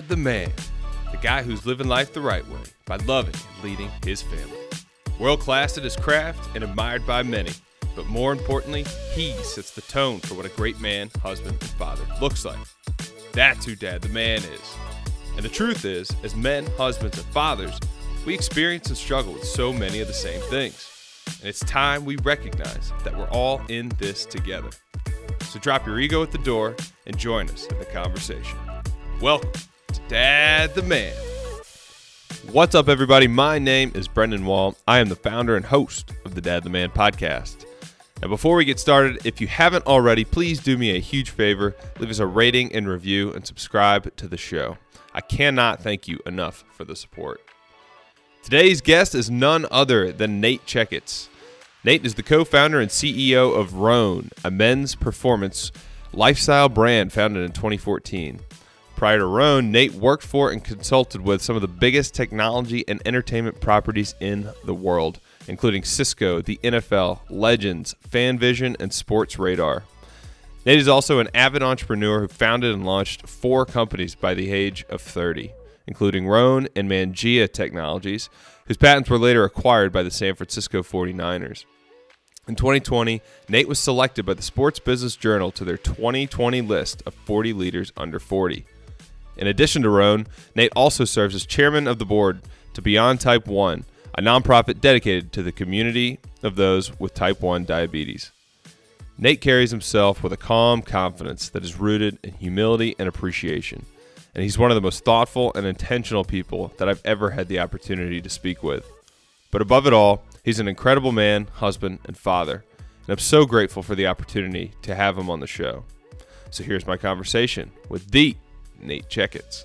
The Man, the guy who's living life the right way by loving and leading his family. World class at his craft and admired by many, but more importantly, he sets the tone for what a great man, husband, and father looks like. That's who Dad the Man is. And the truth is, as men, husbands, and fathers, we experience and struggle with so many of the same things. And it's time we recognize that we're all in this together. So drop your ego at the door and join us in the conversation. Welcome Dad the Man. What's up, everybody? My name is Brendan Wall. I am the founder and host of the Dad the Man podcast. Now, before we get started, if you haven't already, please do me a huge favor leave us a rating and review and subscribe to the show. I cannot thank you enough for the support. Today's guest is none other than Nate Checketts. Nate is the co founder and CEO of Rhone, a men's performance lifestyle brand founded in 2014. Prior to Rhone, Nate worked for and consulted with some of the biggest technology and entertainment properties in the world, including Cisco, the NFL, Legends, FanVision, and Sportradar. Nate is also an avid entrepreneur who founded and launched four companies by the age of 30, including Rhone and Mangia Technologies, whose patents were later acquired by the San Francisco 49ers. In 2020, Nate was selected by the Sports Business Journal to their 2020 list of 40 leaders under 40. In addition to Rhone, Nate also serves as chairman of the board to Beyond Type 1, a nonprofit dedicated to the community of those with type 1 diabetes. Nate carries himself with a calm confidence that is rooted in humility and appreciation, and he's one of the most thoughtful and intentional people that I've ever had the opportunity to speak with. But above it all, he's an incredible man, husband, and father, and I'm so grateful for the opportunity to have him on the show. So here's my conversation with the Nate Checketts.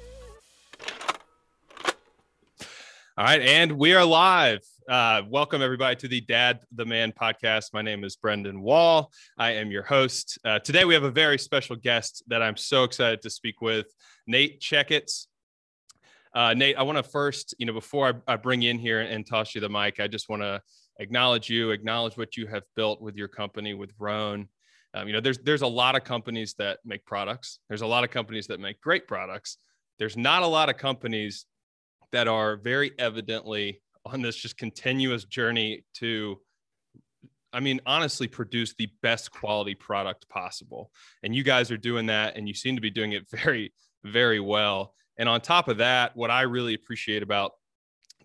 All right, and we are live. Uh, welcome everybody to the Dad the Man podcast. My name is Brendan Wall. I am your host. Uh, today we have a very special guest that I'm so excited to speak with, Nate Checketts. Uh, Nate, I want to first, you know, before I, I bring in here and toss you the mic, I just want to acknowledge you, acknowledge what you have built with your company, with Rhone. Um, you know, there's there's a lot of companies that make products. There's a lot of companies that make great products. There's not a lot of companies that are very evidently on this just continuous journey to I mean, honestly, produce the best quality product possible. And you guys are doing that, and you seem to be doing it very, very well. And on top of that, what I really appreciate about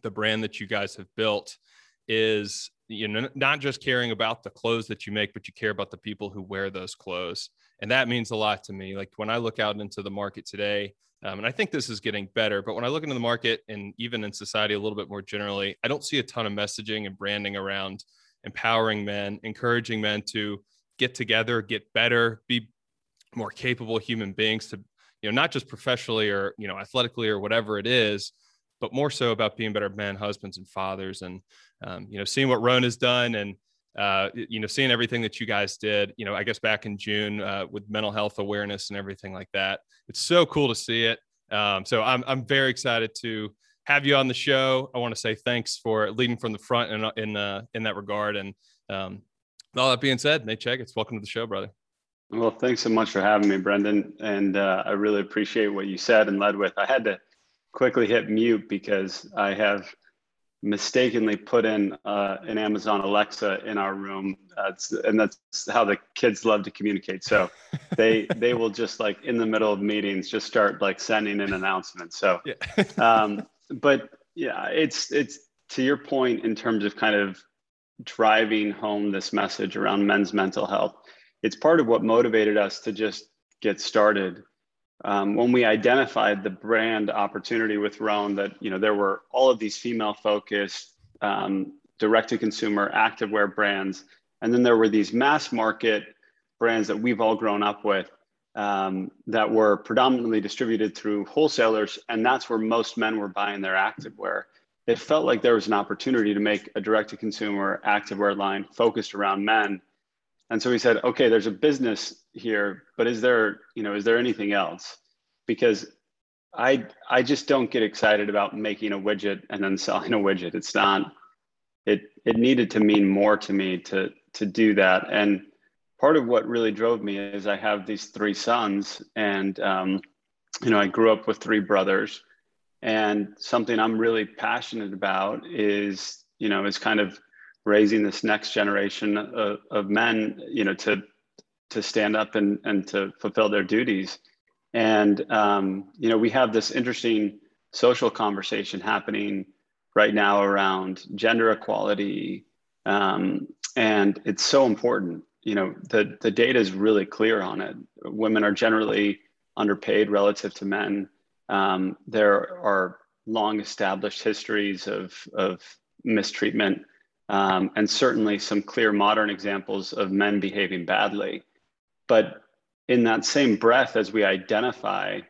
the brand that you guys have built is you know not just caring about the clothes that you make but you care about the people who wear those clothes. And that means a lot to me. Like when i look out into the market today um, and i think this is getting better but when i look into the market and even in society a little bit more generally i don't see a ton of messaging and branding around empowering men encouraging men to get together get better be more capable human beings to you know not just professionally or you know athletically or whatever it is but more so about being better men husbands and fathers. And um, you know, seeing what Rhone has done and, uh, you know, seeing everything that you guys did, you know, I guess back in June uh, with mental health awareness and everything like that. It's so cool to see it. Um, so I'm, I'm very excited to have you on the show. I want to say thanks for leading from the front in, in, uh, in that regard. And um, all that being said, Nate Checketts, welcome to the show, brother. Well, thanks so much for having me, Brendan. And uh, I really appreciate what you said and led with. I had to quickly hit mute because I have mistakenly put in uh, an Amazon Alexa in our room, uh, and that's how the kids love to communicate. So they they will just like in the middle of meetings just start like sending an announcement. So, yeah. um, but yeah, it's it's to your point in terms of kind of driving home this message around men's mental health. It's part of what motivated us to just get started um, when we identified the brand opportunity with Rhone that you know there were all of these female-focused, um, direct-to-consumer activewear brands, and then there were these mass market brands that we've all grown up with um, that were predominantly distributed through wholesalers, and that's where most men were buying their activewear. It felt like there was an opportunity to make a direct-to-consumer activewear line focused around men and so we said okay there's a business here but is there you know is there anything else? Because i i just don't get excited about making a widget and then selling a widget. It's not it it needed to mean more to me to to do that. And part of what really drove me is i have these three sons and um, you know, I grew up with three brothers, and something I'm really passionate about is, you know, is kind of raising this next generation of, of men, you know, to to stand up and and to fulfill their duties. And um, you know, we have this interesting social conversation happening right now around gender equality, um, and it's so important. You know, the the data is really clear on it. Women are generally underpaid relative to men. Um, there are long established histories of of mistreatment, um, and certainly some clear modern examples of men behaving badly. But in that same breath, as we identify,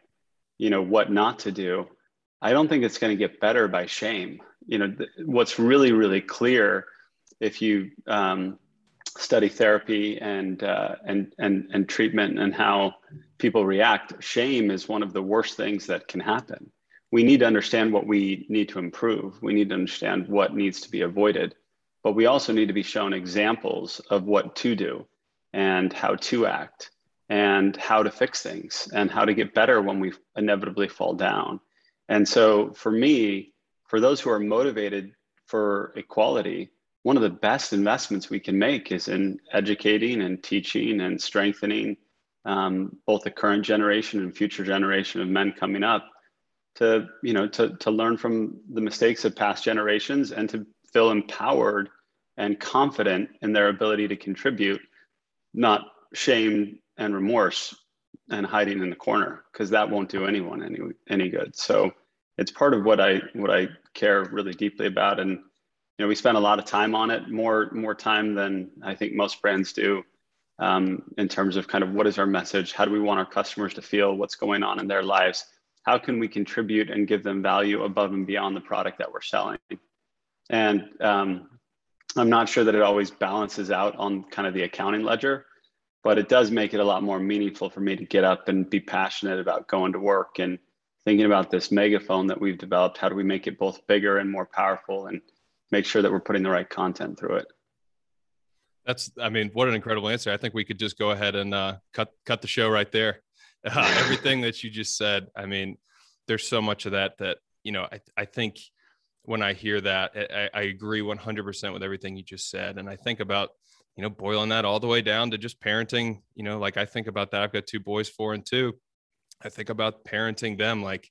you know, what not to do, I don't think it's going to get better by shame. You know, th- what's really, really clear if you um, study therapy and, uh, and, and, and treatment and how people react, shame is one of the worst things that can happen. We need to understand what we need to improve. We need to understand what needs to be avoided, but we also need to be shown examples of what to do and how to act and how to fix things and how to get better when we inevitably fall down. And so for me, for those who are motivated for equality, one of the best investments we can make is in educating and teaching and strengthening um, both the current generation and future generation of men coming up to you know to, to learn from the mistakes of past generations and to feel empowered and confident in their ability to contribute not shame and remorse and hiding in the corner because that won't do anyone any any good. So it's part of what I what I care really deeply about, and you know we spend a lot of time on it, more more time than I think most brands do, um, in terms of kind of what is our message, how do we want our customers to feel, what's going on in their lives, how can we contribute and give them value above and beyond the product that we're selling, and um, I'm not sure that it always balances out on kind of the accounting ledger but it does make it a lot more meaningful for me to get up and be passionate about going to work and thinking about this megaphone that we've developed. How do we make it both bigger and more powerful and make sure that we're putting the right content through it? That's i mean what an incredible answer. I think we could just go ahead and uh, cut cut the show right there. Uh, everything that you just said i mean there's so much of that that you know i, I think when i hear that eh, I, I agree 100% with everything you just said and i think about you know, boiling that all the way down to just parenting, you know, like I think about that. I've got two boys, four and two. I think about parenting them. Like,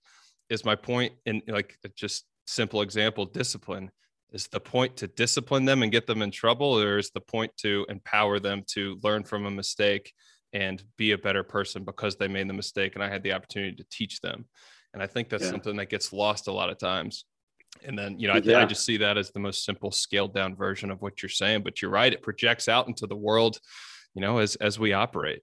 is my point in like just simple example, discipline? Is the point to discipline them and get them in trouble, or is the point to empower them to learn from a mistake and be a better person because they made the mistake and I had the opportunity to teach them? And I think that's yeah. something that gets lost a lot of times. And then, you know, I, th- yeah. I just see that as the most simple scaled down version of what you're saying. But you're right; it projects out into the world, you know, as as we operate.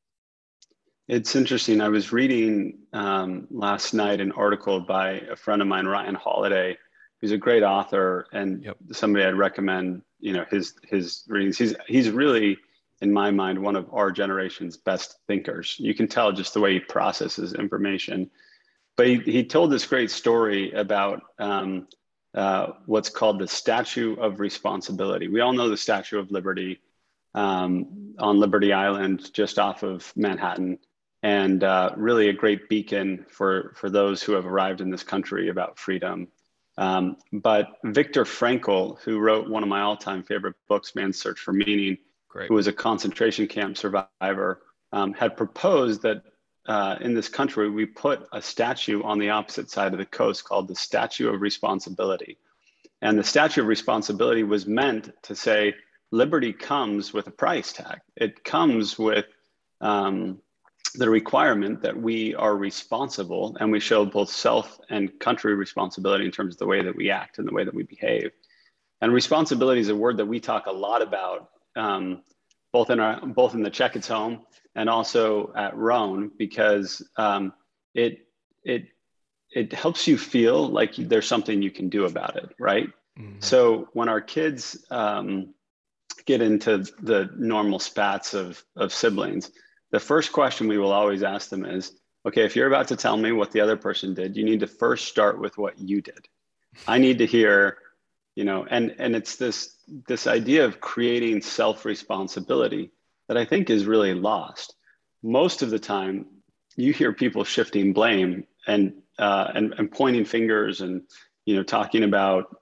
It's interesting. I was reading um, last night an article by a friend of mine, Ryan Holiday, who's a great author and yep. somebody I'd recommend. You know, his his readings. He's he's really, in my mind, one of our generation's best thinkers. You can tell just the way he processes information. But he, he told this great story about um, uh, what's called the Statue of Responsibility. We all know the Statue of Liberty um, on Liberty Island, just off of Manhattan, and uh, really a great beacon for, for those who have arrived in this country about freedom. Um, but Viktor Frankl, who wrote one of my all time favorite books, Man's Search for Meaning, great. who was a concentration camp survivor, um, had proposed that uh, in this country, we put a statue on the opposite side of the coast called the Statue of Responsibility. And the Statue of Responsibility was meant to say liberty comes with a price tag. It comes with um, the requirement that we are responsible and we show both self and country responsibility in terms of the way that we act and the way that we behave. And responsibility is a word that we talk a lot about, um, both in our both in the Checketts Home and also at Rhone because um, it it it helps you feel like there's something you can do about it, right? Mm-hmm. So when our kids um, get into the normal spats of of siblings, the first question we will always ask them is, okay, if you're about to tell me what the other person did, you need to first start with what you did. I need to hear, you know, and and it's this this idea of creating self responsibility that I think is really lost. Most of the time, you hear people shifting blame and uh, and and pointing fingers and you know talking about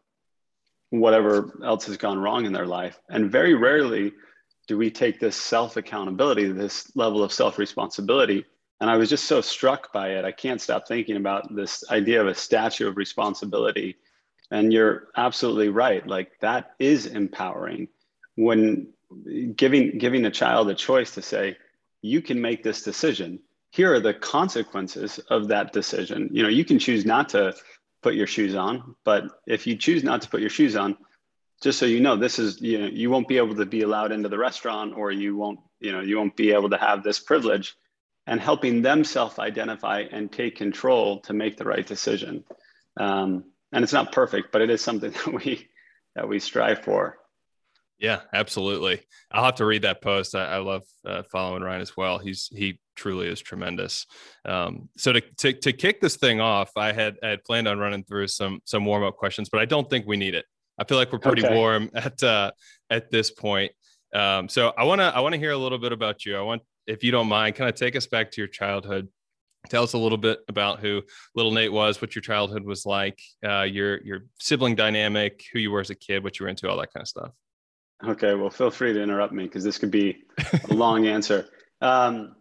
whatever else has gone wrong in their life. And very rarely do we take this self accountability, this level of self responsibility. And I was just so struck by it. I can't stop thinking about this idea of a statue of responsibility. And you're absolutely right. Like that is empowering when giving giving a child a choice to say, you can make this decision. Here are the consequences of that decision. You know, you can choose not to put your shoes on. But if you choose not to put your shoes on, just so you know, this is you know you won't be able to be allowed into the restaurant, or you won't you know you won't be able to have this privilege, and helping them self-identify and take control to make the right decision. Um, and it's not perfect, but it is something that we that we strive for. Yeah, absolutely. I'll have to read that post. I, I love uh, following Ryan as well. He's he truly is tremendous. Um, so to, to to kick this thing off, I had I had planned on running through some some warm up questions, but I don't think we need it. I feel like we're pretty okay. warm at uh, at this point. Um, so I want to I want to hear a little bit about you. I want, if you don't mind, kind of take us back to your childhood. Tell us a little bit about who little Nate was, what your childhood was like, uh, your your sibling dynamic, who you were as a kid, what you were into, all that kind of stuff. Okay, well, feel free to interrupt me because this could be a long answer. Um,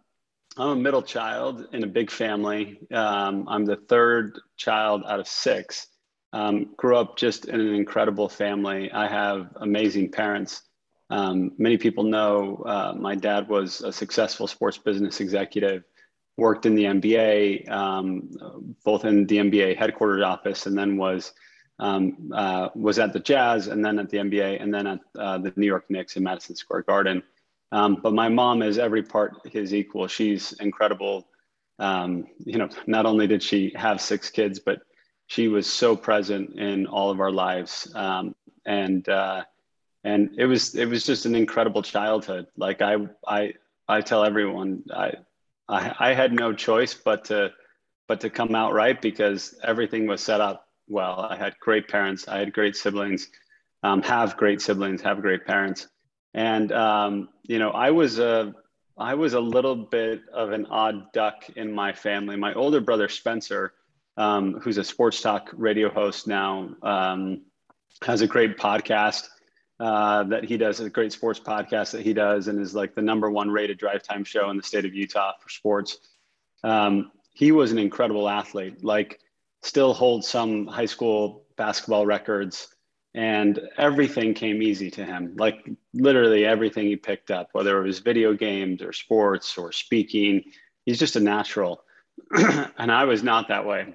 I'm a middle child in a big family. Um, I'm the third child out of six. Um, grew up just in an incredible family. I have amazing parents. Um, many people know uh, my dad was a successful sports business executive, worked in the NBA, um, both in the NBA headquarters office, and then was um, uh, was at the Jazz, and then at the NBA, and then at uh, the New York Knicks in Madison Square Garden. Um, but my mom is every part his equal. She's incredible. Um, you know, not only did she have six kids, but she was so present in all of our lives. Um, and uh, and it was it was just an incredible childhood. Like I I I tell everyone I I, I had no choice but to but to come out right because everything was set up well. I had great parents. I had great siblings. Um, have great siblings. Have great parents. And um, you know, I was a I was a little bit of an odd duck in my family. My older brother Spencer, um, who's a sports talk radio host now, um, has a great podcast uh, that he does. A great sports podcast that he does, and is like the number one rated drive time show in the state of Utah for sports. Um, he was an incredible athlete. Like still holds some high school basketball records and everything came easy to him. Like literally everything he picked up whether it was video games or sports or speaking he's just a natural. And i was not that way.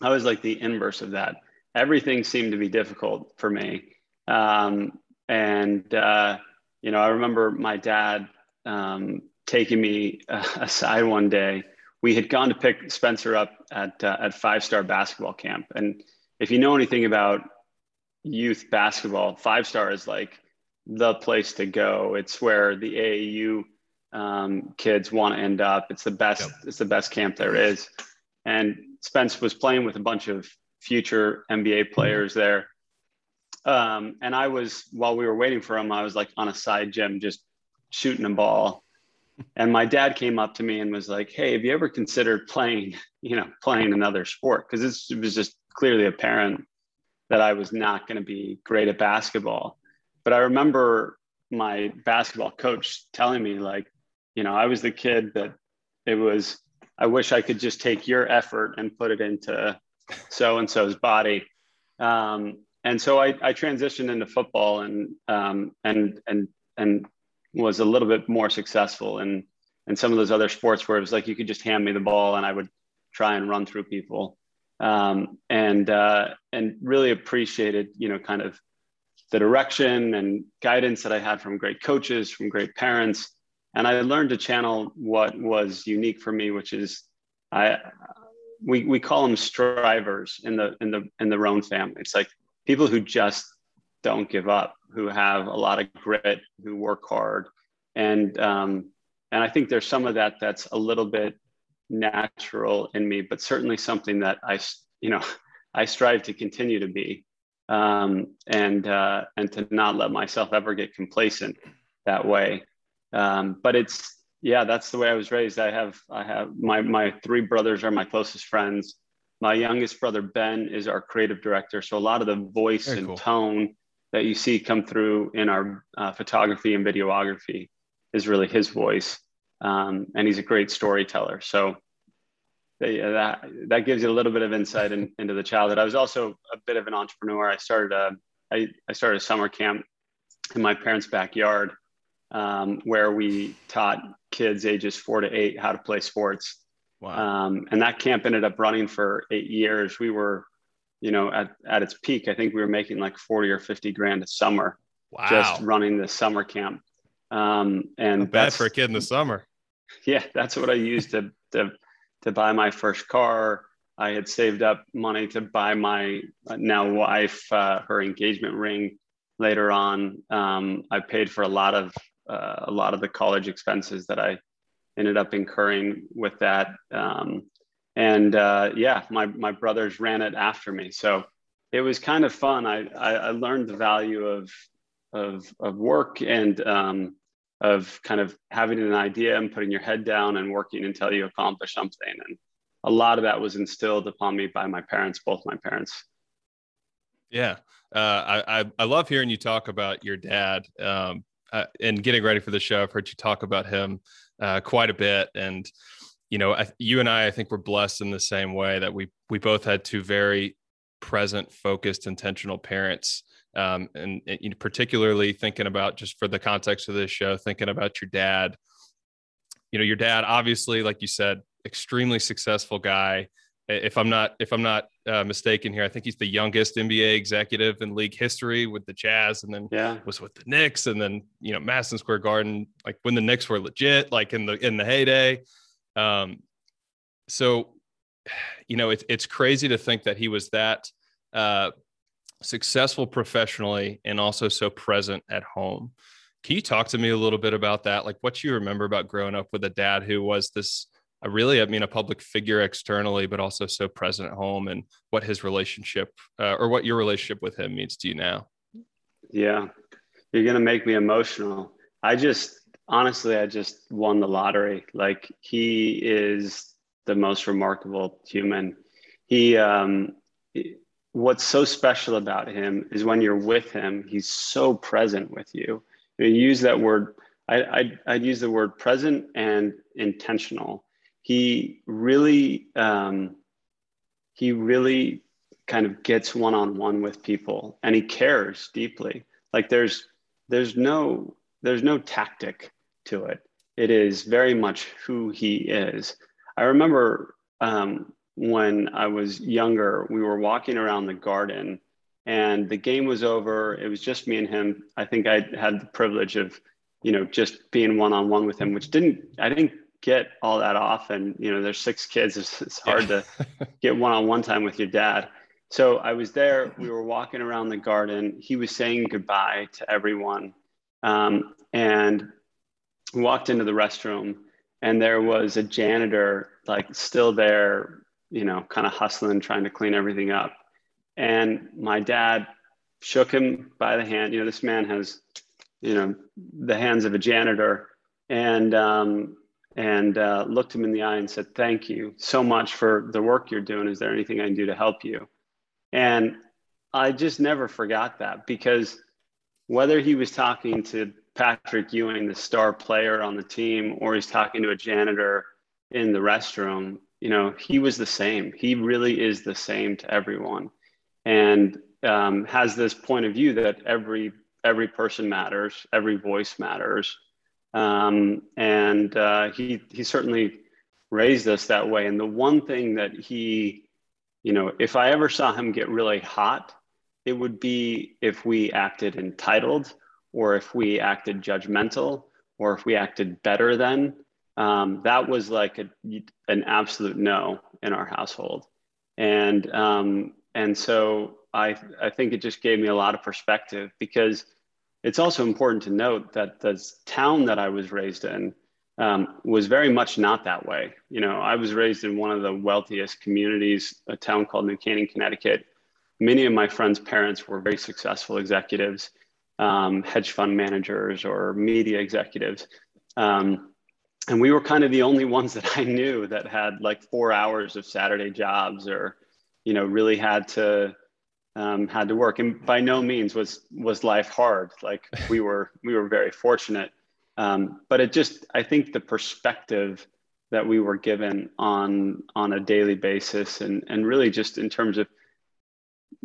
I was like the inverse of that. Everything seemed to be difficult for me. Um, and uh, you know i remember my dad um, taking me aside one day we had gone to pick Spencer up at uh, at Five Star Basketball Camp, and if you know anything about youth basketball, Five Star is like the place to go. It's where the AAU um, kids want to end up. It's the best. Yep. It's the best camp there is. And Spence was playing with a bunch of future NBA players mm-hmm. there. Um, and I was while we were waiting for him, I was like on a side gym just shooting a ball and my dad came up to me and was like hey have you ever considered playing you know playing another sport? Because it was just clearly apparent that i was not going to be great at basketball. But i remember my basketball coach telling me like you know i was the kid that it was i wish i could just take your effort and put it into so and so's body. Um, and so I, I transitioned into football and um, and and and was a little bit more successful and in some of those other sports where it was like you could just hand me the ball and I would try and run through people. Um, and uh, and really appreciated you know kind of the direction and guidance that I had from great coaches from great parents. And I learned to channel what was unique for me which is I we, we call them strivers in the in the in the Rhone family. It's like people who just don't give up who have a lot of grit, who work hard, and um, and I think there's some of that that's a little bit natural in me, but certainly something that I you know I strive to continue to be, um, and uh, and to not let myself ever get complacent that way. Um, but it's yeah, that's the way I was raised. I have I have my my three brothers are my closest friends. My youngest brother Ben is our creative director, so a lot of the voice Very and cool. tone that you see come through in our uh, photography and videography is really his voice, um, and he's a great storyteller. So yeah, that that gives you a little bit of insight in, into the childhood. I was also a bit of an entrepreneur. I started a I, I started a summer camp in my parents' backyard um, where we taught kids ages four to eight how to play sports. Wow. Um, and that camp ended up running for eight years. We were, you know, at, at its peak, I think we were making like 40 or 50 grand a summer wow. just running the summer camp. Um, and Not bad for a kid in the summer. Yeah, that's what I used to, to, to buy my first car. I had saved up money to buy my now wife uh, her engagement ring later on. Um, I paid for a lot of uh, a lot of the college expenses that I ended up incurring with that. Um, and uh, yeah, my, my brothers ran it after me. So it was kind of fun. I, I, I learned the value of, of, of work and um, of kind of having an idea and putting your head down and working until you accomplish something. And a lot of that was instilled upon me by my parents, both my parents. Yeah. Uh, I, I, I love hearing you talk about your dad. Um, uh, and getting ready for the show, I've heard you talk about him uh, quite a bit, and you know, I, you and I, I think we're blessed in the same way that we we both had two very present, focused, intentional parents. Um, and, and you know, particularly thinking about just for the context of this show, thinking about your dad. You know, your dad, obviously, like you said, extremely successful guy if I'm not if I'm not uh, mistaken here, I think he's the youngest NBA executive in league history with the Jazz, and then yeah. was with the Knicks, and then you know Madison Square Garden, like when the Knicks were legit, like in the in the heyday. Um, so, you know, it's it's crazy to think that he was that uh, successful professionally and also so present at home. Can you talk to me a little bit about that? Like what you remember about growing up with a dad who was this a really, I mean, a public figure externally, but also so present at home and what his relationship uh, or what your relationship with him means to you now. Yeah, you're to make me emotional. I just, honestly, I just won the lottery. Like, he is the most remarkable human. He, um, what's so special about him is when you're with him, he's so present with you. You use that word, I, I'd, I'd use the word present and intentional he really um, he really kind of gets one on one with people and he cares deeply like there's there's no there's no tactic to it it is very much who he is i remember um, when i was younger we were walking around the garden and the game was over it was just me and him i think i had the privilege of you know just being one on one with him which didn't i didn't get all that often. You know, there's six kids. It's, it's hard to get one-on-one time with your dad. So I was there. We were walking around the garden. He was saying goodbye to everyone, um, and walked into the restroom. And there was a janitor, like still there, you know, kind of hustling, trying to clean everything up. And my dad shook him by the hand. You know, this man has, you know, the hands of a janitor, and um, and uh, looked him in the eye and said, Thank you so much for the work you're doing. Is there anything I can do to help you? And I just never forgot that because whether he was talking to Patrick Ewing, the star player on the team, or he's talking to a janitor in the restroom, you know, he was the same. He really is the same to everyone and um, has this point of view that every every person matters, every voice matters um, and uh, he, he certainly raised us that way. And the one thing that he, you know, if I ever saw him get really hot, it would be if we acted entitled or if we acted judgmental or if we acted better than. Um, that was like a, an absolute no in our household. And, um, and so I, I think it just gave me a lot of perspective because it's also important to note that the town that I was raised in um, was very much not that way. You know, I was raised in one of the wealthiest communities, a town called New Canaan, Connecticut. Many of my friends' parents were very successful executives, um, hedge fund managers, or media executives. Um, and we were kind of the only ones that I knew that had like four hours of Saturday jobs or, you know, really had to um, had to work. And by no means was was life hard. Like we were we were very fortunate. Um, but it just I think the perspective that we were given on on a daily basis and and really just in terms of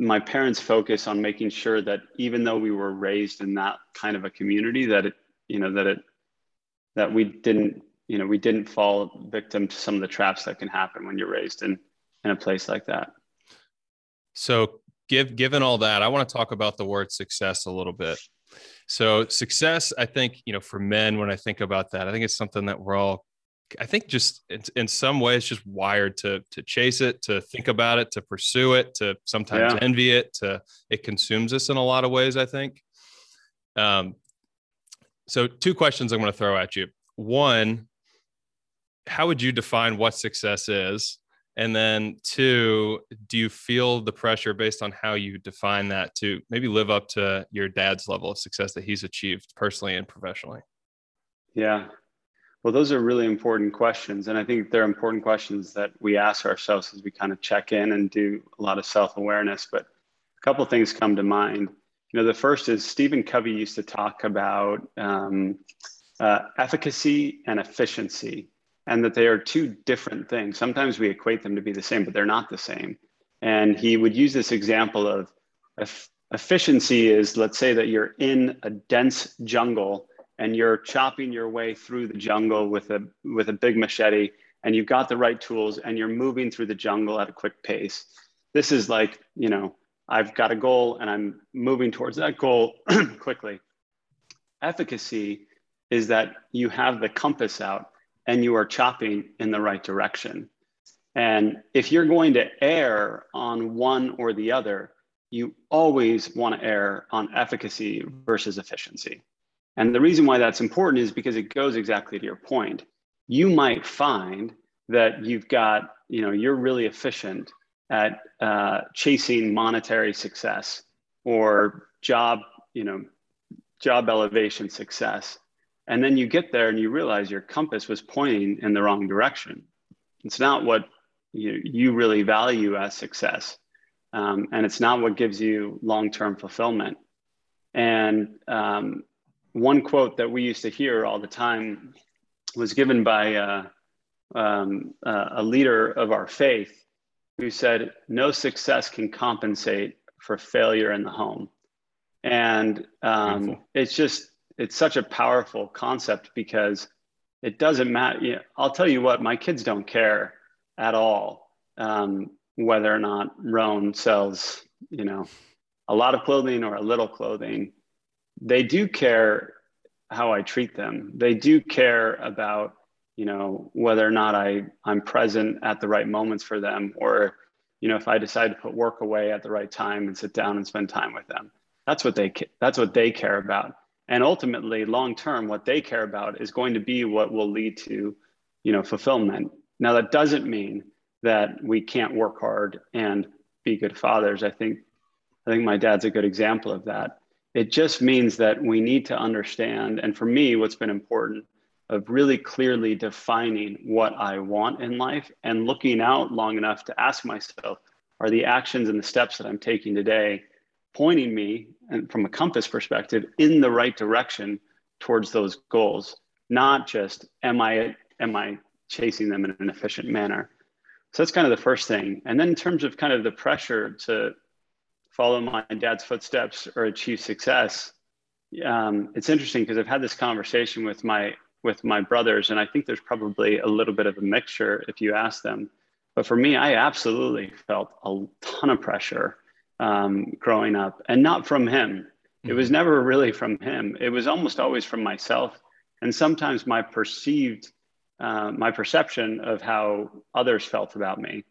my parents focus on making sure that even though we were raised in that kind of a community that it you know that it that we didn't you know we didn't fall victim to some of the traps that can happen when you're raised in in a place like that. So give given all that i want to talk about the word success a little bit. So success i think you know for men when i think about that i think it's something that we're all I think just in, in, some ways just wired to to chase it, to think about it, to pursue it, to sometimes yeah. envy it, to it consumes us in a lot of ways. I think. Um, so two questions I'm going to throw at you. One, how would you define what success is? And then two, do you feel the pressure based on how you define that to maybe live up to your dad's level of success that he's achieved personally and professionally? Yeah, well, those are really important questions. And I think they're important questions that we ask ourselves as we kind of check in and do a lot of self awareness. But a couple things come to mind. You know, the first is Stephen Covey used to talk about um, uh, efficacy and efficiency, and that they are two different things. Sometimes we equate them to be the same, but they're not the same. And he would use this example of efficiency is let's say that you're in a dense jungle and you're chopping your way through the jungle with a with a big machete and you've got the right tools and you're moving through the jungle at a quick pace. This is like you know i've got a goal and i'm moving towards that goal quickly. Efficacy is that you have the compass out and you are chopping in the right direction. And if you're going to err on one or the other you always want to err on efficacy versus efficiency and the reason why that's important is because it goes exactly to your point. You might find that you've got, you know, you're really efficient at uh, chasing monetary success or job, you know, job elevation success. And then you get there and you realize your compass was pointing in the wrong direction. It's not what you, you really value as success. Um, and it's not what gives you long term fulfillment. And um, one quote that we used to hear all the time was given by uh, um, uh, a leader of our faith who said, No success can compensate for failure in the home. And um, it's just, it's such a powerful concept because it doesn't matter. You know, I'll tell you what, my kids don't care at all um, whether or not Rhone sells, you know, a lot of clothing or a little clothing they do care how I treat them. They do care about, you know, whether or not I, I'm present at the right moments for them or, you know, if I decide to put work away at the right time and sit down and spend time with them. That's what they that's what they care about. And ultimately, long term, what they care about is going to be what will lead to, you know, fulfillment. Now that doesn't mean that we can't work hard and be good fathers. I think I think my dad's a good example of that it just means that we need to understand, and for me, what's been important of really clearly defining what I want in life and looking out long enough to ask myself, are the actions and the steps that I'm taking today pointing me, and from a compass perspective, in the right direction towards those goals? Not just am I am I chasing them in an efficient manner. So that's kind of the first thing. And then in terms of kind of the pressure to follow my dad's footsteps or achieve success. Um, it's interesting because i've had this conversation with my with my brothers and i think there's probably a little bit of a mixture if you ask them. But for me i absolutely felt a ton of pressure um, growing up and not from him. It was mm-hmm. never really from him. It was almost always from myself. And sometimes my perceived uh, my perception of how others felt about me.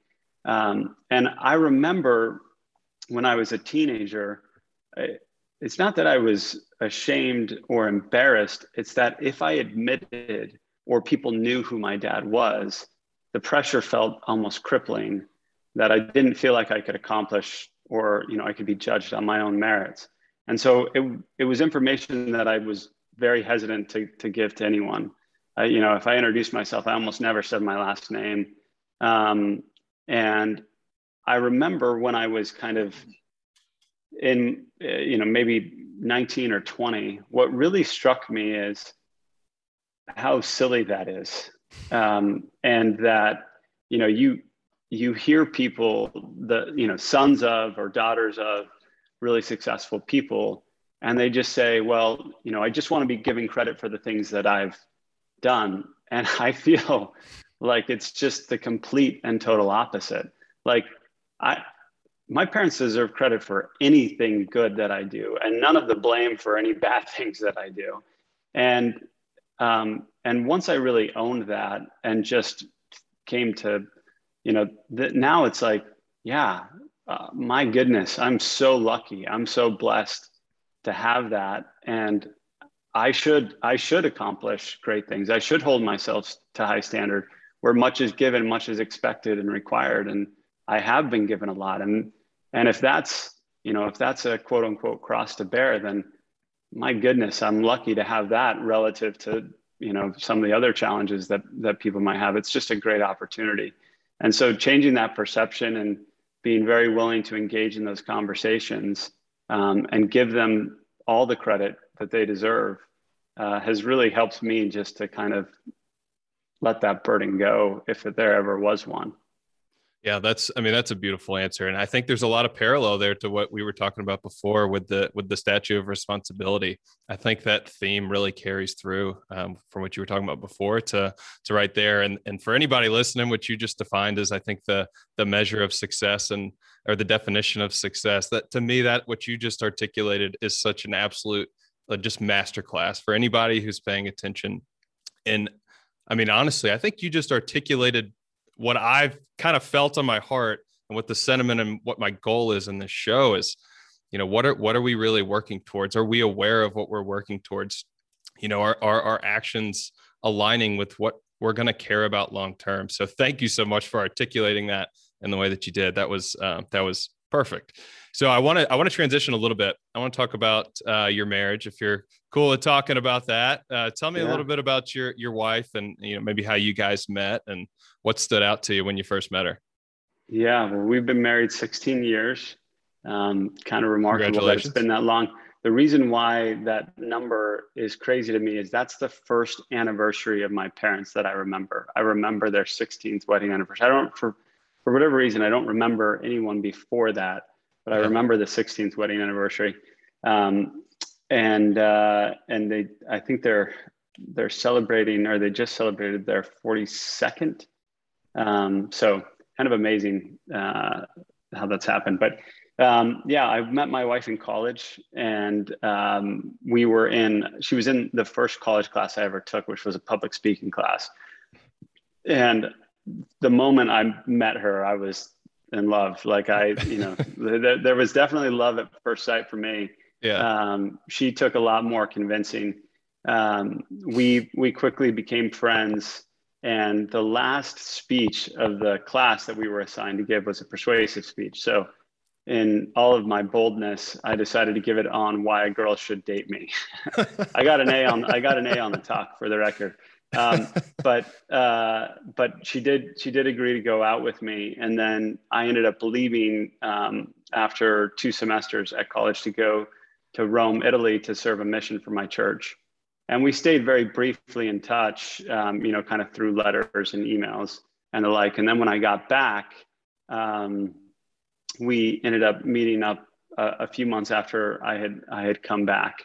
Um, and i remember when I was a teenager, it's not that I was ashamed or embarrassed. It's that if I admitted or people knew who my dad was, the pressure felt almost crippling that I didn't feel like I could accomplish or you know I could be judged on my own merits. And so it, it was information that I was very hesitant to, to give to anyone. I, you know, if I introduced myself, I almost never said my last name. Um, and I remember when I was kind of in, you know, maybe 19 or 20, what really struck me is how silly that is. Um, and that, you know, you, you hear people, the, you know, sons of or daughters of really successful people, and they just say, well, you know, I just want to be giving credit for the things that I've done. And I feel like it's just the complete and total opposite. Like I my parents deserve credit for anything good that I do and none of the blame for any bad things that I do. And um, and once I really owned that and just came to, you know, that now it's like, yeah, uh, my goodness, I'm so lucky. I'm so blessed to have that. And I should I should accomplish great things. I should hold myself to high standard where much is given, much is expected and required. And I have been given a lot. And and if that's you know if that's a quote unquote cross to bear, then my goodness, I'm lucky to have that relative to you know some of the other challenges that that people might have. It's just a great opportunity. And so changing that perception and being very willing to engage in those conversations um, and give them all the credit that they deserve uh, has really helped me just to kind of let that burden go if there ever was one. Yeah, that's I mean that's a beautiful answer and I think there's a lot of parallel there to what we were talking about before with the with the statue of responsibility. I think that theme really carries through um, from what you were talking about before to to right there and and for anybody listening what you just defined as I think the the measure of success and or the definition of success that to me that what you just articulated is such an absolute uh, just masterclass for anybody who's paying attention and I mean honestly I think you just articulated what I've kind of felt on my heart and what the sentiment and what my goal is in this show is, you know, what are what are we really working towards? Are we aware of what we're working towards? You know, are are our actions aligning with what we're going to care about long term? So thank you so much for articulating that in the way that you did. That was uh, that was perfect. So I want to I want to transition a little bit. I want to talk about uh, your marriage. If you're cool at talking about that, uh, tell me yeah. a little bit about your your wife and you know maybe how you guys met and what stood out to you when you first met her. Yeah, well, we've been married 16 years. Um, kind of remarkable that it's been that long. The reason why that number is crazy to me is that's the first anniversary of my parents that I remember. I remember their 16th wedding anniversary. I don't for for whatever reason I don't remember anyone before that but I remember the 16th wedding anniversary. Um, and uh, and they, I think they're they're celebrating, or they just celebrated their 42nd. Um, so kind of amazing uh, how that's happened. But um, yeah, I met my wife in college, and um, we were in. She was in the first college class I ever took, which was a public speaking class. And the moment I met her, I was in love. Like I, you know, there, there, was definitely love at first sight for me. Yeah. Um, she took a lot more convincing. Um, we we quickly became friends, and the last speech of the class that we were assigned to give was a persuasive speech. So, in all of my boldness, I decided to give it on why a girl should date me. I got an A on I got an A on the talk for the record um, but uh, but she did she did agree to go out with me, and then I ended up leaving um, after two semesters at college to go to Rome, Italy, to serve a mission for my church. And we stayed very briefly in touch, um, you know, kind of through letters and emails and the like. And then when I got back, um, we ended up meeting up a, a few months after I had I had come back.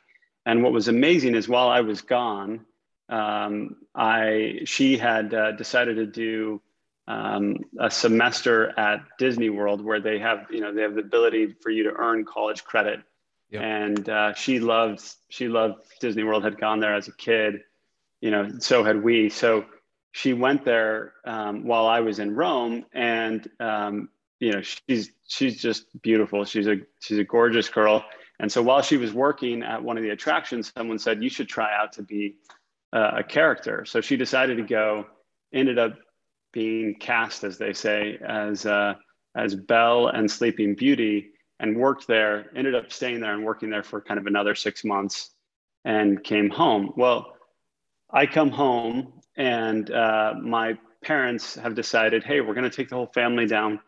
And what was amazing is while I was gone, um, I she had uh, decided to do um, a semester at Disney World where they have you know they have the ability for you to earn college credit. Yep. And uh, she loved she loved Disney World. Had gone there as a kid, you know. So had we. So she went there um, while I was in Rome, and um, you know she's she's just beautiful. She's a she's a gorgeous girl. And so while she was working at one of the attractions, someone said you should try out to be uh, a character. So she decided to go, ended up being cast, as they say, as, uh, as Belle and Sleeping Beauty, and worked there, ended up staying there and working there for kind of another six months and came home. Well, I come home and uh, my parents have decided, hey, we're going to take the whole family down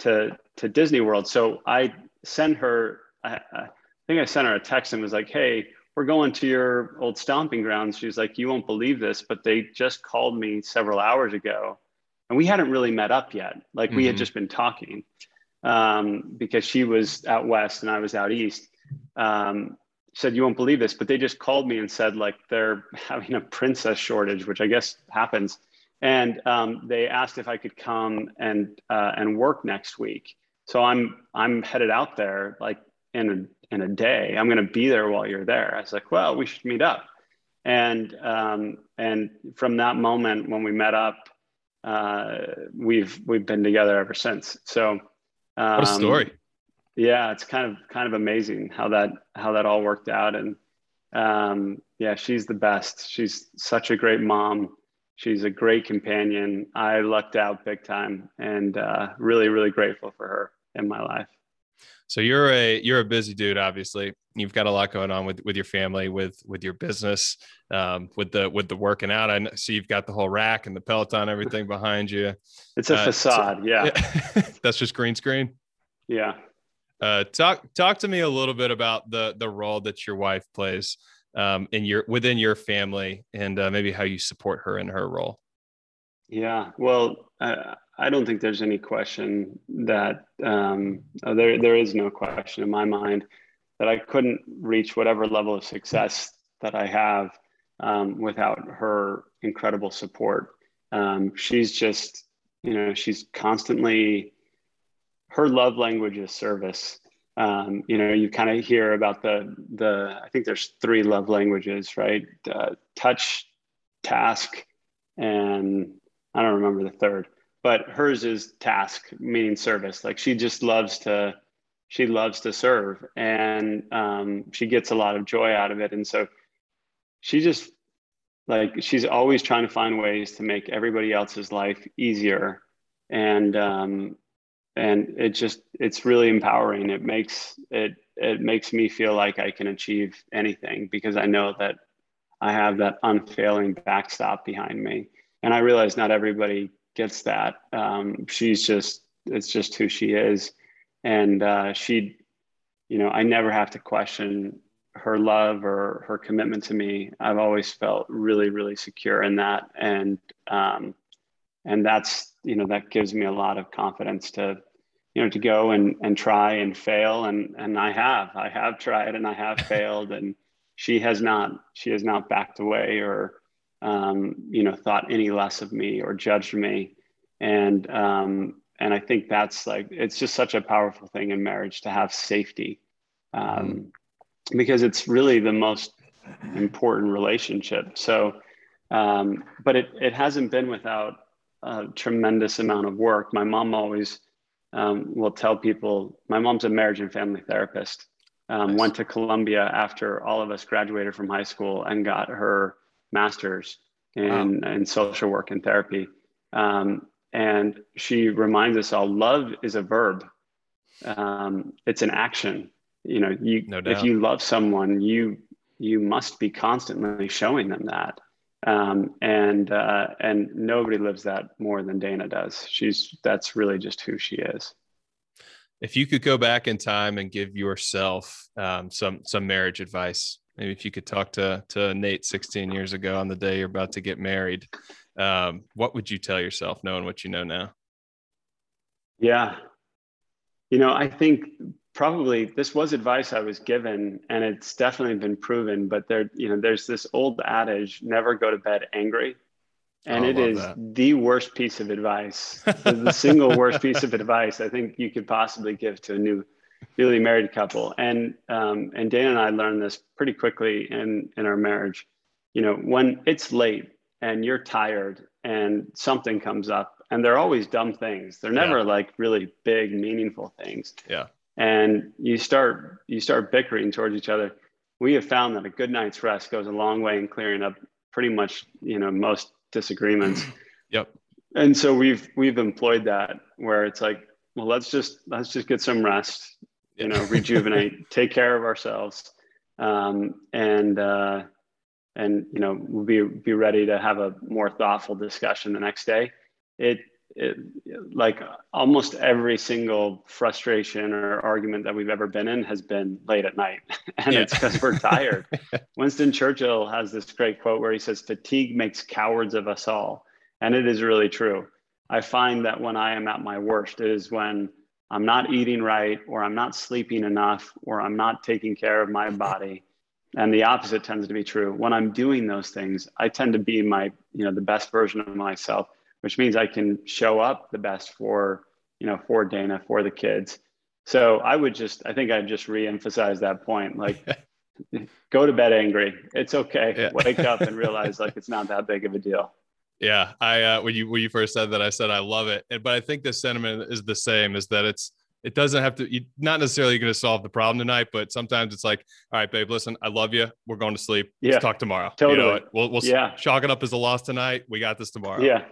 to to Disney World. So I send her, I, I think I sent her a text and was like, hey, we're going to your old stomping grounds. She's like, you won't believe this, but they just called me several hours ago, and we hadn't really met up yet. Like mm-hmm. we had mm-hmm. just been talking um, because she was out west and I was out east. Um, said you won't believe this but they just called me and said like they're having a princess shortage which i guess happens and um, they asked if i could come and uh, and work next week so i'm i'm headed out there like in a in a day i'm going to be there while you're there. I was like well we should meet up. And um, and from that moment when we met up uh, we've we've been together ever since. So um, what a story. yeah it's kind of kind of amazing how that how that all worked out. And um, yeah she's the best. She's such a great mom. She's a great companion. I lucked out big time and uh, really really grateful for her in my life so you're a you're a busy dude obviously. You've got a lot going on with with your family with with your business um, with the with the working out. I see you've got the whole rack and the peloton everything behind you. It's a uh, facade so, yeah, yeah. that's just green screen? Yeah. Uh, talk talk to me a little bit about the the role that your wife plays um, in your within your family, and uh, maybe how you support her in her role. Yeah, well, I, I don't think there's any question that um, uh, there there is no question in my mind that I couldn't reach whatever level of success that I have um, without her incredible support. Um, she's just, you know, she's constantly her love language is service. Um, you know, you kind of hear about the the. I think there's three love languages, right? Uh, touch, task, and I don't remember the third. But hers is task, meaning service. Like she just loves to, she loves to serve, and um, she gets a lot of joy out of it. And so, she just like she's always trying to find ways to make everybody else's life easier and um, and it just it's really empowering it makes it it makes me feel like i can achieve anything because i know that i have that unfailing backstop behind me and i realize not everybody gets that. Um, she's just it's just who she is. And uh, she you know i never have to question her love or her commitment to me. I've always felt really really secure in that. And um, and that's you know that gives me a lot of confidence to you know to go and and try and fail. And and i have i have tried and i have failed. And she has not she has not backed away or um, you know thought any less of me or judged me and um, and i think that's like it's just such a powerful thing in marriage to have safety um, mm-hmm. because it's really the most important relationship so um, but it, it hasn't been without a tremendous amount of work. My mom always um, will tell people my mom's a marriage and family therapist. Um, nice. Went to Columbia after all of us graduated from high school and got her master's in, wow. in social work and therapy. Um, and she reminds us all love is a verb, um, it's an action. You know, you, no if you love someone, you you must be constantly showing them that um, and uh, and nobody lives that more than Dana does. She's that's really just who she is. If you could go back in time and give yourself um, some some marriage advice, maybe if you could talk to to Nate 16 years ago on the day you're about to get married, um, what would you tell yourself, knowing what you know now? Yeah, you know, I think probably this was advice I was given, and it's definitely been proven. But there, you know, there's this old adage: never go to bed angry, and oh, it is that. the worst piece of advice, the single worst piece of advice I think you could possibly give to a new, newly married couple. And um, and Dana and I learned this pretty quickly in in our marriage. You know, when it's late and you're tired and something comes up and they're always dumb things. They're never yeah. like really big meaningful things. Yeah. And you start you start bickering towards each other. We have found that a good night's rest goes a long way in clearing up pretty much you know most disagreements. Yep. And so we've we've employed that where it's like well let's just let's just get some rest you know rejuvenate take care of ourselves um, and uh, and you know we'll be be ready to have a more thoughtful discussion the next day. It, it like almost every single frustration or argument that we've ever been in has been late at night. And yeah. it's because we're tired. Winston churchill has this great quote where he says fatigue makes cowards of us all. And it is really true. I find that when i am at my worst it is when i'm not eating right or i'm not sleeping enough or i'm not taking care of my body. And the opposite tends to be true. When i'm doing those things i tend to be my you know the best version of myself which means i can show up the best for you know for dana for the kids. So i would just i think i'd just re-emphasize that point like go to bed angry. It's okay. Yeah. wake up and realize like it's not that big of a deal yeah i uh, when you when you first said that i said i love it but i think the sentiment is the same is that it's it doesn't have to, you, not necessarily going to solve the problem tonight, but sometimes it's like, all right, babe, listen, I love you. We're going to sleep. Yeah. Let's talk tomorrow. Totally. You know, we'll, we'll yeah. chalk it up as a loss tonight. We got this tomorrow. Yeah.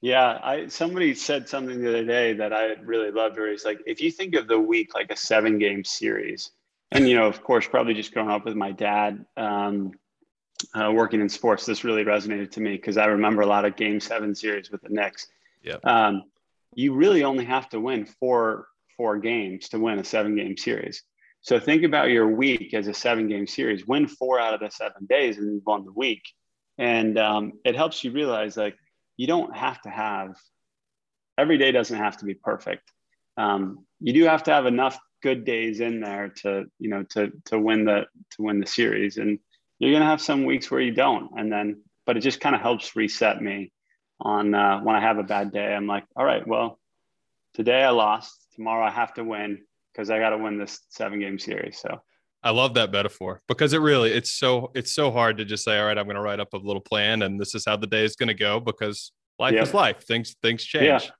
Yeah. I, somebody said something the other day that I really loved where he's like, if you think of the week like a seven game series, and, you know, of course, probably just growing up with my dad, um, uh, working in sports, this really resonated to me because I remember a lot of game seven series with the Knicks. Yeah. Um, you really only have to win four four games to win a seven game series. So think about your week as a seven game series, win four out of the seven days and you've won the week. And um, it helps you realize like you don't have to have every day doesn't have to be perfect. Um, you do have to have enough good days in there to, you know, to, to win the, to win the series. And you're going to have some weeks where you don't. And then, but it just kind of helps reset me on uh, when I have a bad day. I'm like, all right, well, today I lost tomorrow I have to win because I got to win this seven game series. So I love that metaphor because it really it's so it's so hard to just say, all right, I'm going to write up a little plan and this is how the day is going to go because life yep. is life. Things things change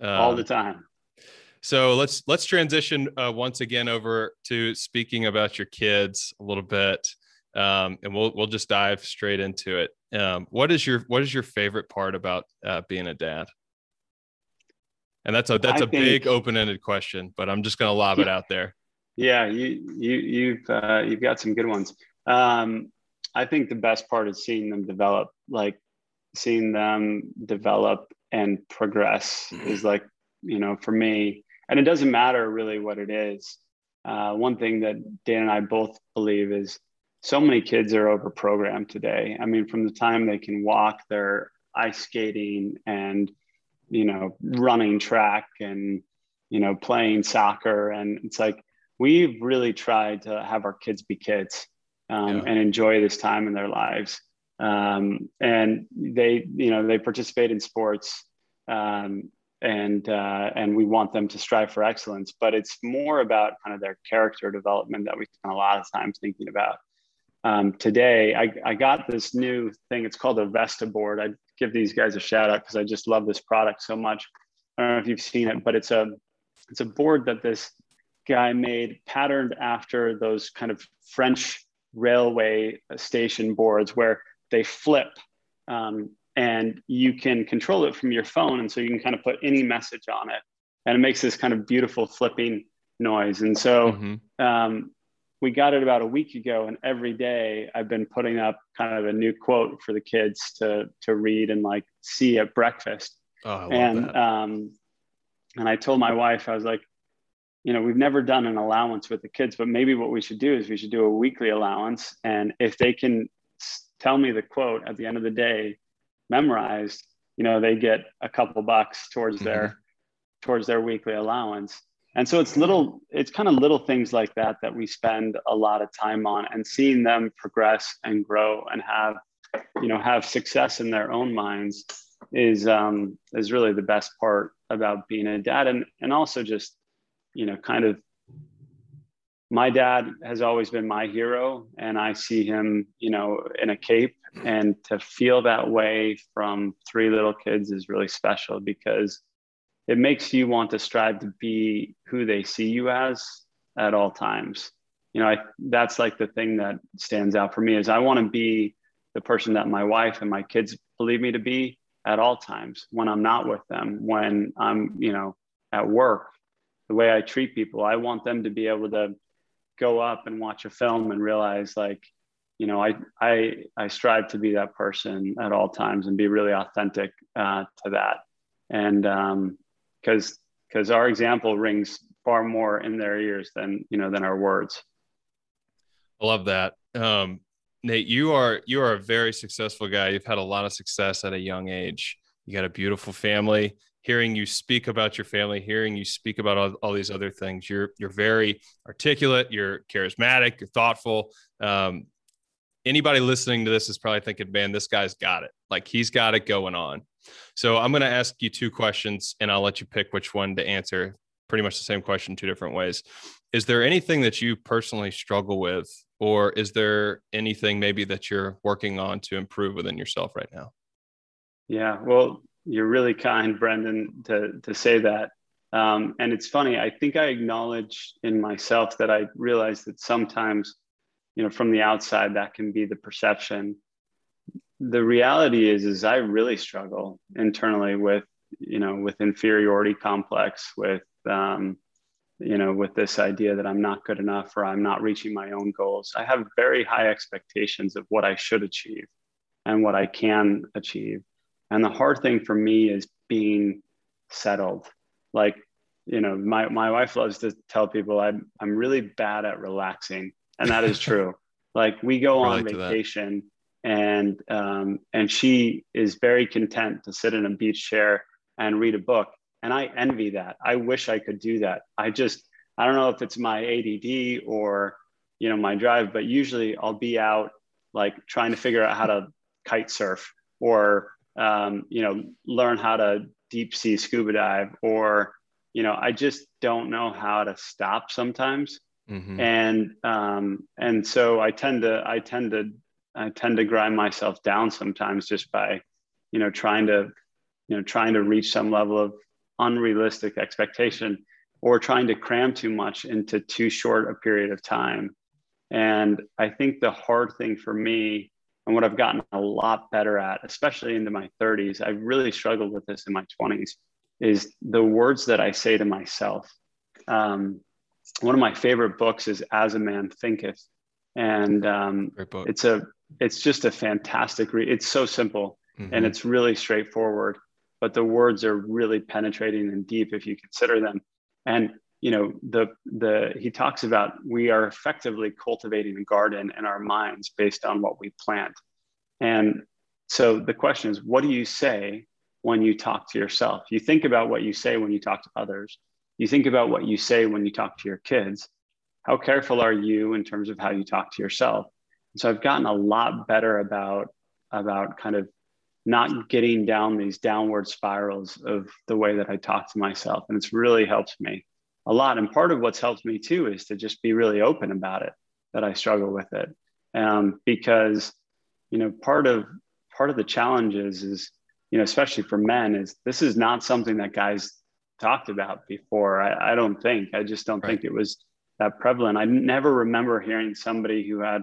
yeah. um, all the time. So let's let's transition uh, once again over to speaking about your kids a little bit, um, and we'll we'll just dive straight into it. Um, what is your what is your favorite part about uh, being a dad? And that's a that's I a think, big open-ended question, but I'm just going to lob it out there. Yeah, you you you've uh, you've got some good ones. Um, I think the best part is seeing them develop, like seeing them develop and progress is like you know for me, and it doesn't matter really what it is. Uh, one thing that Dan and I both believe is so many kids are overprogrammed today. I mean, from the time they can walk, they're ice skating and you know, running track and, you know, playing soccer. And it's like, we've really tried to have our kids be kids um, yeah. and enjoy this time in their lives. Um, and they, you know, they participate in sports um, and, uh, and we want them to strive for excellence, but it's more about kind of their character development that we spend a lot of time thinking about. Um, today I, I, got this new thing. It's called a Vestaboard. I give these guys a shout out because I just love this product so much. I don't know if you've seen it, but it's a it's a board that this guy made patterned after those kind of French railway station boards where they flip um, and you can control it from your phone. And so you can kind of put any message on it and it makes this kind of beautiful flipping noise. And so mm-hmm. um, we got it about a week ago and every day i've been putting up kind of a new quote for the kids to to read and like see at breakfast oh, and that. um and i told my wife i was like you know we've never done an allowance with the kids but maybe what we should do is we should do a weekly allowance and if they can tell me the quote at the end of the day memorized you know they get a couple bucks towards mm-hmm. their towards their weekly allowance and so it's little it's kind of little things like that that we spend a lot of time on and seeing them progress and grow and have you know have success in their own minds is um is really the best part about being a dad. And and also just you know kind of my dad has always been my hero and i see him you know in a cape. And to feel that way from three little kids is really special because it makes you want to strive to be who they see you as at all times. You know I, that's like the thing that stands out for me is i want to be the person that my wife and my kids believe me to be at all times when i'm not with them when i'm you know at work. The way i treat people i want them to be able to go up and watch a film and realize like you know, I I I strive to be that person at all times and be really authentic uh, to that, and um, because because our example rings far more in their ears than you know than our words. I love that. Um, Nate, you are you are a very successful guy. You've had a lot of success at a young age. You got a beautiful family. Hearing you speak about your family, hearing you speak about all, all these other things, you're you're very articulate. You're charismatic. You're thoughtful. Um, anybody listening to this is probably thinking, "Man, this guy's got it. Like he's got it going on." So I'm going to ask you two questions, and I'll let you pick which one to answer. Pretty much the same question, two different ways. Is there anything that you personally struggle with or is there anything maybe that you're working on to improve within yourself right now yeah well you're really kind brendan to to say that um, and it's funny i think i acknowledge in myself that i realize that sometimes you know from the outside that can be the perception the reality is is i really struggle internally with you know with inferiority complex with um, you know, with this idea that I'm not good enough or I'm not reaching my own goals. I have very high expectations of what I should achieve and what I can achieve. And the hard thing for me is being settled. Like, you know, my, my wife loves to tell people I'm, I'm really bad at relaxing. And that is true. like we go on vacation and, um, and she is very content to sit in a beach chair and read a book and I envy that. I wish I could do that. I just, I don't know if it's my ADD or, you know, my drive, but usually I'll be out like trying to figure out how to kite surf or, um, you know, learn how to deep sea scuba dive or, you know, I just don't know how to stop sometimes. Mm-hmm. And, um, and so I tend to, I tend to, I tend to grind myself down sometimes just by, you know, trying to, you know, trying to reach some level of unrealistic expectation or trying to cram too much into too short a period of time. And I think the hard thing for me, and what I've gotten a lot better at, especially into my 30s, I've really struggled with this in my 20s, is the words that I say to myself. Um, one of my favorite books is As a Man Thinketh, and um, it's a it's just a fantastic read. It's so simple mm-hmm. and it's really straightforward but the words are really penetrating and deep if you consider them. And you know, the the he talks about we are effectively cultivating a garden in our minds based on what we plant. And so the question is, what do you say when you talk to yourself? You think about what you say when you talk to others. You think about what you say when you talk to your kids. How careful are you in terms of how you talk to yourself? And so I've gotten a lot better about about kind of not getting down these downward spirals of the way that I talk to myself. And it's really helped me a lot. And part of what's helped me too is to just be really open about it, that I struggle with it. Um, because, you know, part of part of the challenges is, you know, especially for men, is this is not something that guys talked about before. I, I don't think. I just don't right. think it was that prevalent. I never remember hearing somebody who had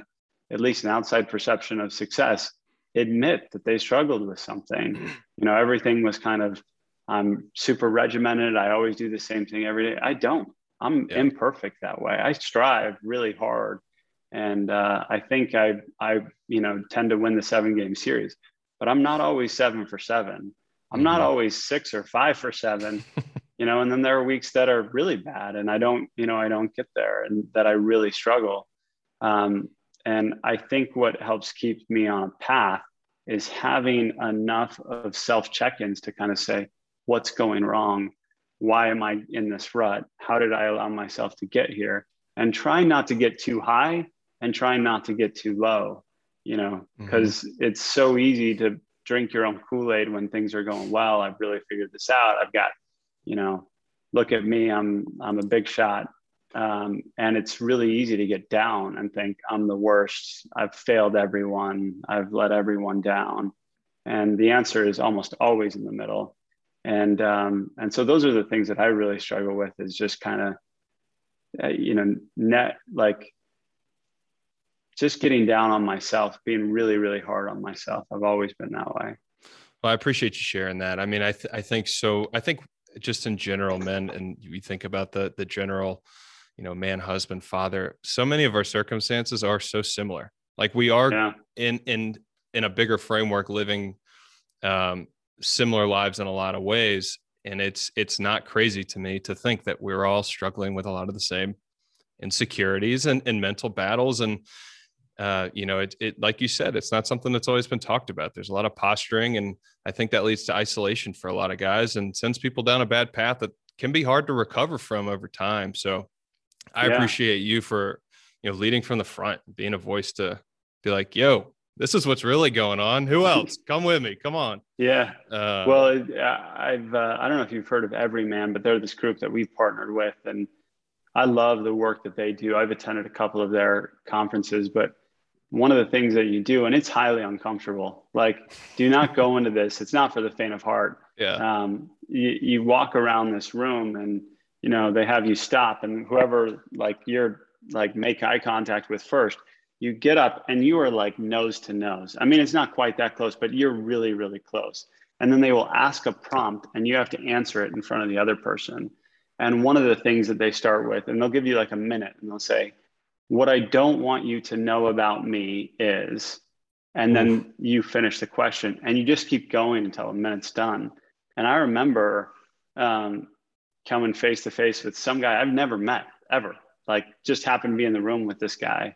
at least an outside perception of success admit that they struggled with something. You know, everything was kind of, I'm super regimented. I always do the same thing every day. I don't. I'm yeah. imperfect that way. I strive really hard, and uh, I think I, I, you know, tend to win the seven game series. But I'm not always seven for seven. I'm mm-hmm. not always six or five for seven. you know, and then there are weeks that are really bad, and I don't, you know, I don't get there, and that I really struggle. Um, and I think what helps keep me on a path is having enough of self check ins to kind of say, what's going wrong? Why am I in this rut? How did I allow myself to get here? And try not to get too high and try not to get too low, you know, because mm-hmm. it's so easy to drink your own Kool Aid when things are going well. I've really figured this out. I've got, you know, look at me. I'm I'm a big shot. Um, and it's really easy to get down and think I'm the worst. I've failed everyone. I've let everyone down. And the answer is almost always in the middle. And um, and so those are the things that I really struggle with is just kind of, uh, you know, net like just getting down on myself, being really really hard on myself. I've always been that way. Well, I appreciate you sharing that. I mean, I th- I think so. I think just in general, men, and we think about the the general you know, man, husband, father. So many of our circumstances are so similar. Like we are yeah. in in in a bigger framework, living um, similar lives in a lot of ways, and it's it's not crazy to me to think that we're all struggling with a lot of the same insecurities and, and mental battles and uh, you know, it, it, like you said, it's not something that's always been talked about. There's a lot of posturing, and I think that leads to isolation for a lot of guys and sends people down a bad path that can be hard to recover from over time. So, I yeah. appreciate you for you know leading from the front, being a voice to be like, "Yo, this is what's really going on. Who else? Come with me. Come on." Yeah. Uh, well, I've uh, I don't know if you've heard of Evryman, but they're this group that we've partnered with, and I love the work that they do. I've attended a couple of their conferences, but one of the things that you do, and it's highly uncomfortable. Like, do not go into this. It's not for the faint of heart. Yeah. Um, you, you walk around this room and, you know, they have you stop and whoever like you're like make eye contact with first, you get up and you are like nose to nose. I mean, it's not quite that close, but you're really, really close. And then they will ask a prompt and you have to answer it in front of the other person. And one of the things that they start with, and they'll give you like a minute and they'll say, what I don't want you to know about me is, and then you finish the question and you just keep going until a minute's done. And I remember um, coming face to face with some guy I've never met ever, like just happened to be in the room with this guy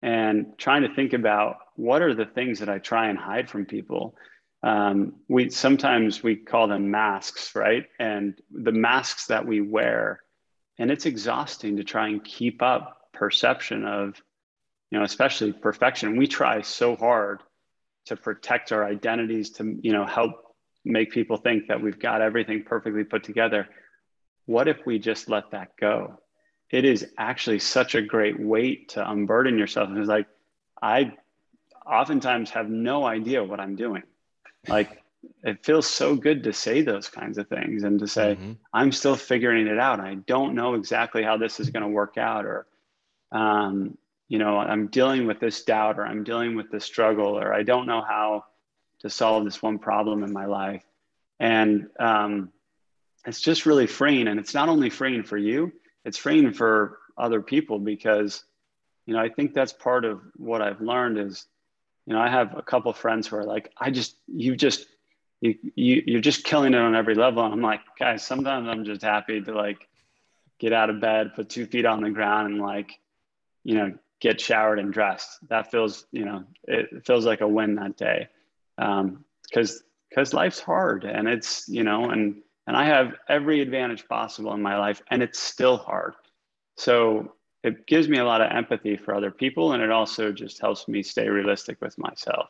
and trying to think about what are the things that I try and hide from people. Um, we sometimes we call them masks, right? And the masks that we wear, and it's exhausting to try and keep up perception of, you know, especially perfection. We try so hard to protect our identities, to, you know, help make people think that we've got everything perfectly put together. What if we just let that go? It is actually such a great weight to unburden yourself. And it's like, I oftentimes have no idea what I'm doing. Like, it feels so good to say those kinds of things and to say, mm-hmm. I'm still figuring it out. I don't know exactly how this is going to work out, or um, you know, I'm dealing with this doubt or I'm dealing with this struggle or I don't know how to solve this one problem in my life. And um, it's just really freeing. And it's not only freeing for you, it's freeing for other people because, you know, I think that's part of what I've learned is, you know, I have a couple friends who are like, I just, you just, you, you, you're just killing it on every level. And I'm like, guys, sometimes I'm just happy to like get out of bed, put two feet on the ground and like, you know, get showered and dressed. That feels, you know, it feels like a win that day. Um, cause, cause life's hard and it's, you know, and, and I have every advantage possible in my life and it's still hard. So it gives me a lot of empathy for other people. And it also just helps me stay realistic with myself.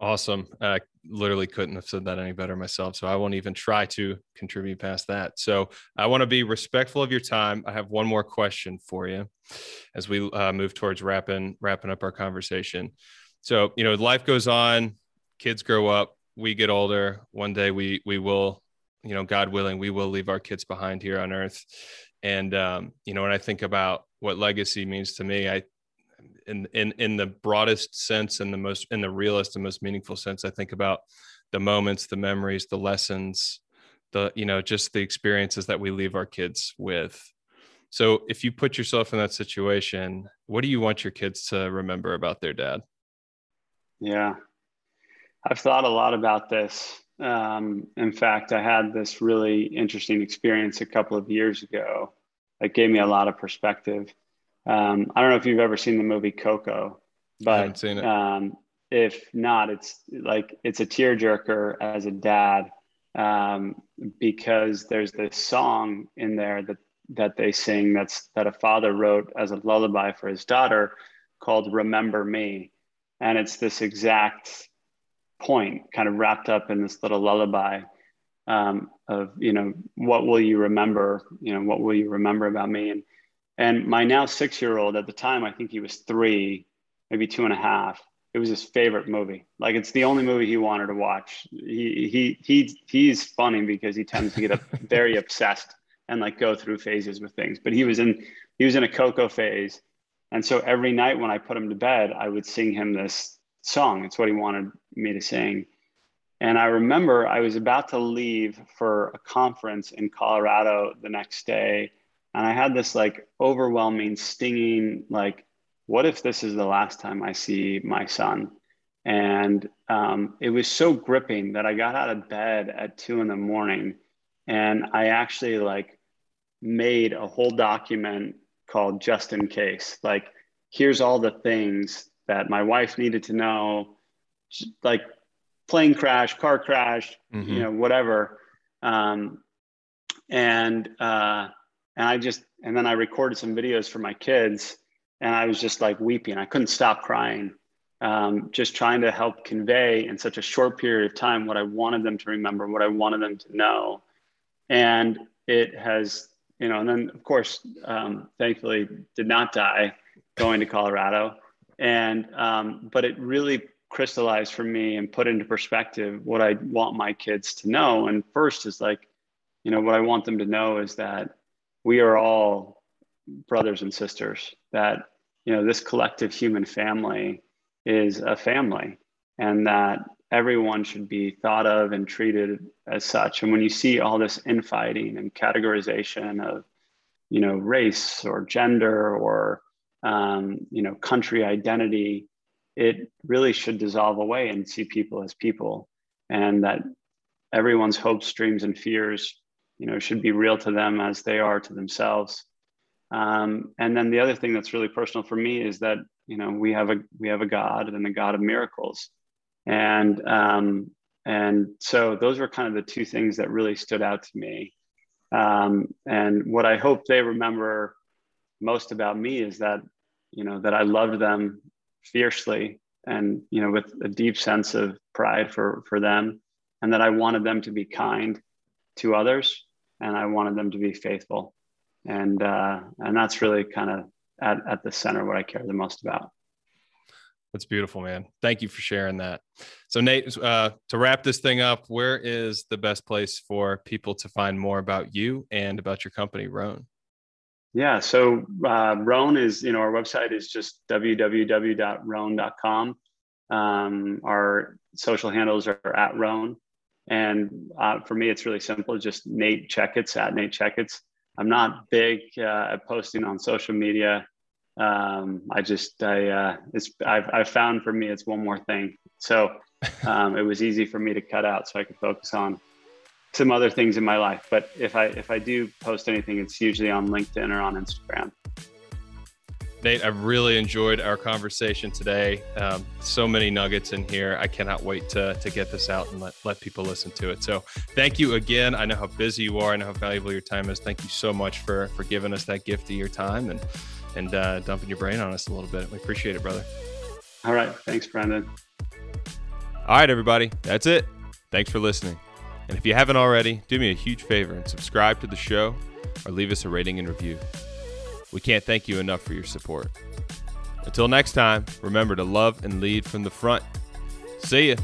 Awesome. I literally couldn't have said that any better myself. So I won't even try to contribute past that. So I want to be respectful of your time. I have one more question for you as we uh, move towards wrapping wrapping up our conversation. So you know, life goes on, kids grow up, we get older. One day we we will, you know, God willing, we will leave our kids behind here on earth. And um, you know, when I think about what legacy means to me, I in in in the broadest sense and the most in the realest and most meaningful sense i think about the moments the memories the lessons the you know just the experiences that we leave our kids with. So if you put yourself in that situation what do you want your kids to remember about their dad? Yeah. I've thought a lot about this um, in fact i had this really interesting experience a couple of years ago that gave me a lot of perspective. Um, I don't know if you've ever seen the movie Coco, but um, if not, it's like it's a tearjerker as a dad um, because there's this song in there that that they sing that's that a father wrote as a lullaby for his daughter called "Remember Me," and it's this exact point, kind of wrapped up in this little lullaby. Um, of you know what will you remember you know what will you remember about me and and my now six year old, at the time, I think he was three, maybe two and a half. It was his favorite movie. Like it's the only movie he wanted to watch. He he he he's funny because he tends to get very obsessed and like go through phases with things. But he was in he was in a Coco phase, and so every night when I put him to bed, I would sing him this song. It's what he wanted me to sing. And I remember I was about to leave for a conference in Colorado the next day and I had this like overwhelming, stinging, like what if this is the last time I see my son? And um, it was so gripping that I got out of bed at two in the morning and I actually like made a whole document called just in case. Like, here's all the things that my wife needed to know, like plane crash, car crash, mm-hmm. you know, whatever. Um, and uh, and I just and then I recorded some videos for my kids, and I was just like weeping. I couldn't stop crying, um, just trying to help convey in such a short period of time what I wanted them to remember, what I wanted them to know, and it has you know. And then of course, um, thankfully, did not die going to Colorado, and um, but it really crystallized for me and put into perspective what I want my kids to know. And first is like, you know, what I want them to know is that we are all brothers and sisters, that, you know, this collective human family is a family and that everyone should be thought of and treated as such. And when you see all this infighting and categorization of, you know, race or gender or, um, you know, country identity, it really should dissolve away and see people as people. And that everyone's hopes dreams and fears you know should be real to them as they are to themselves. Um, and then the other thing that's really personal for me is that you know we have a we have a god and a god of miracles. And um, and so those were kind of the two things that really stood out to me. Um, and what i hope they remember most about me is that you know that i loved them fiercely and you know with a deep sense of pride for for them and that i wanted them to be kind to others and i wanted them to be faithful. And uh, and that's really kind of at, at the center what i care the most about. That's beautiful man. Thank you for sharing that. So nate uh, to wrap this thing up where is the best place for people to find more about you and about your company Rhone yeah, so uh, Rhone is, you know, our website is just www.rhone.com. Um, our social handles are at Rhone. And uh, for me, it's really simple, just Nate Checketts at Nate Checketts. I'm not big uh, at posting on social media. Um, I just, I, uh, it's, I've, I've found for me, it's one more thing. So um, it was easy for me to cut out so I could focus on some other things in my life. But if I if I do post anything, it's usually on LinkedIn or on Instagram. Nate, I've really enjoyed our conversation today. Um, so many nuggets in here. I cannot wait to, to get this out and let, let people listen to it. So thank you again. I know how busy you are. I know how valuable your time is. Thank you so much for, for giving us that gift of your time and, and uh, dumping your brain on us a little bit. We appreciate it, brother. All right. Thanks, Brendan. All right, everybody. That's it. Thanks for listening. And if you haven't already, do me a huge favor and subscribe to the show or leave us a rating and review. We can't thank you enough for your support. Until next time, remember to love and lead from the front. See ya.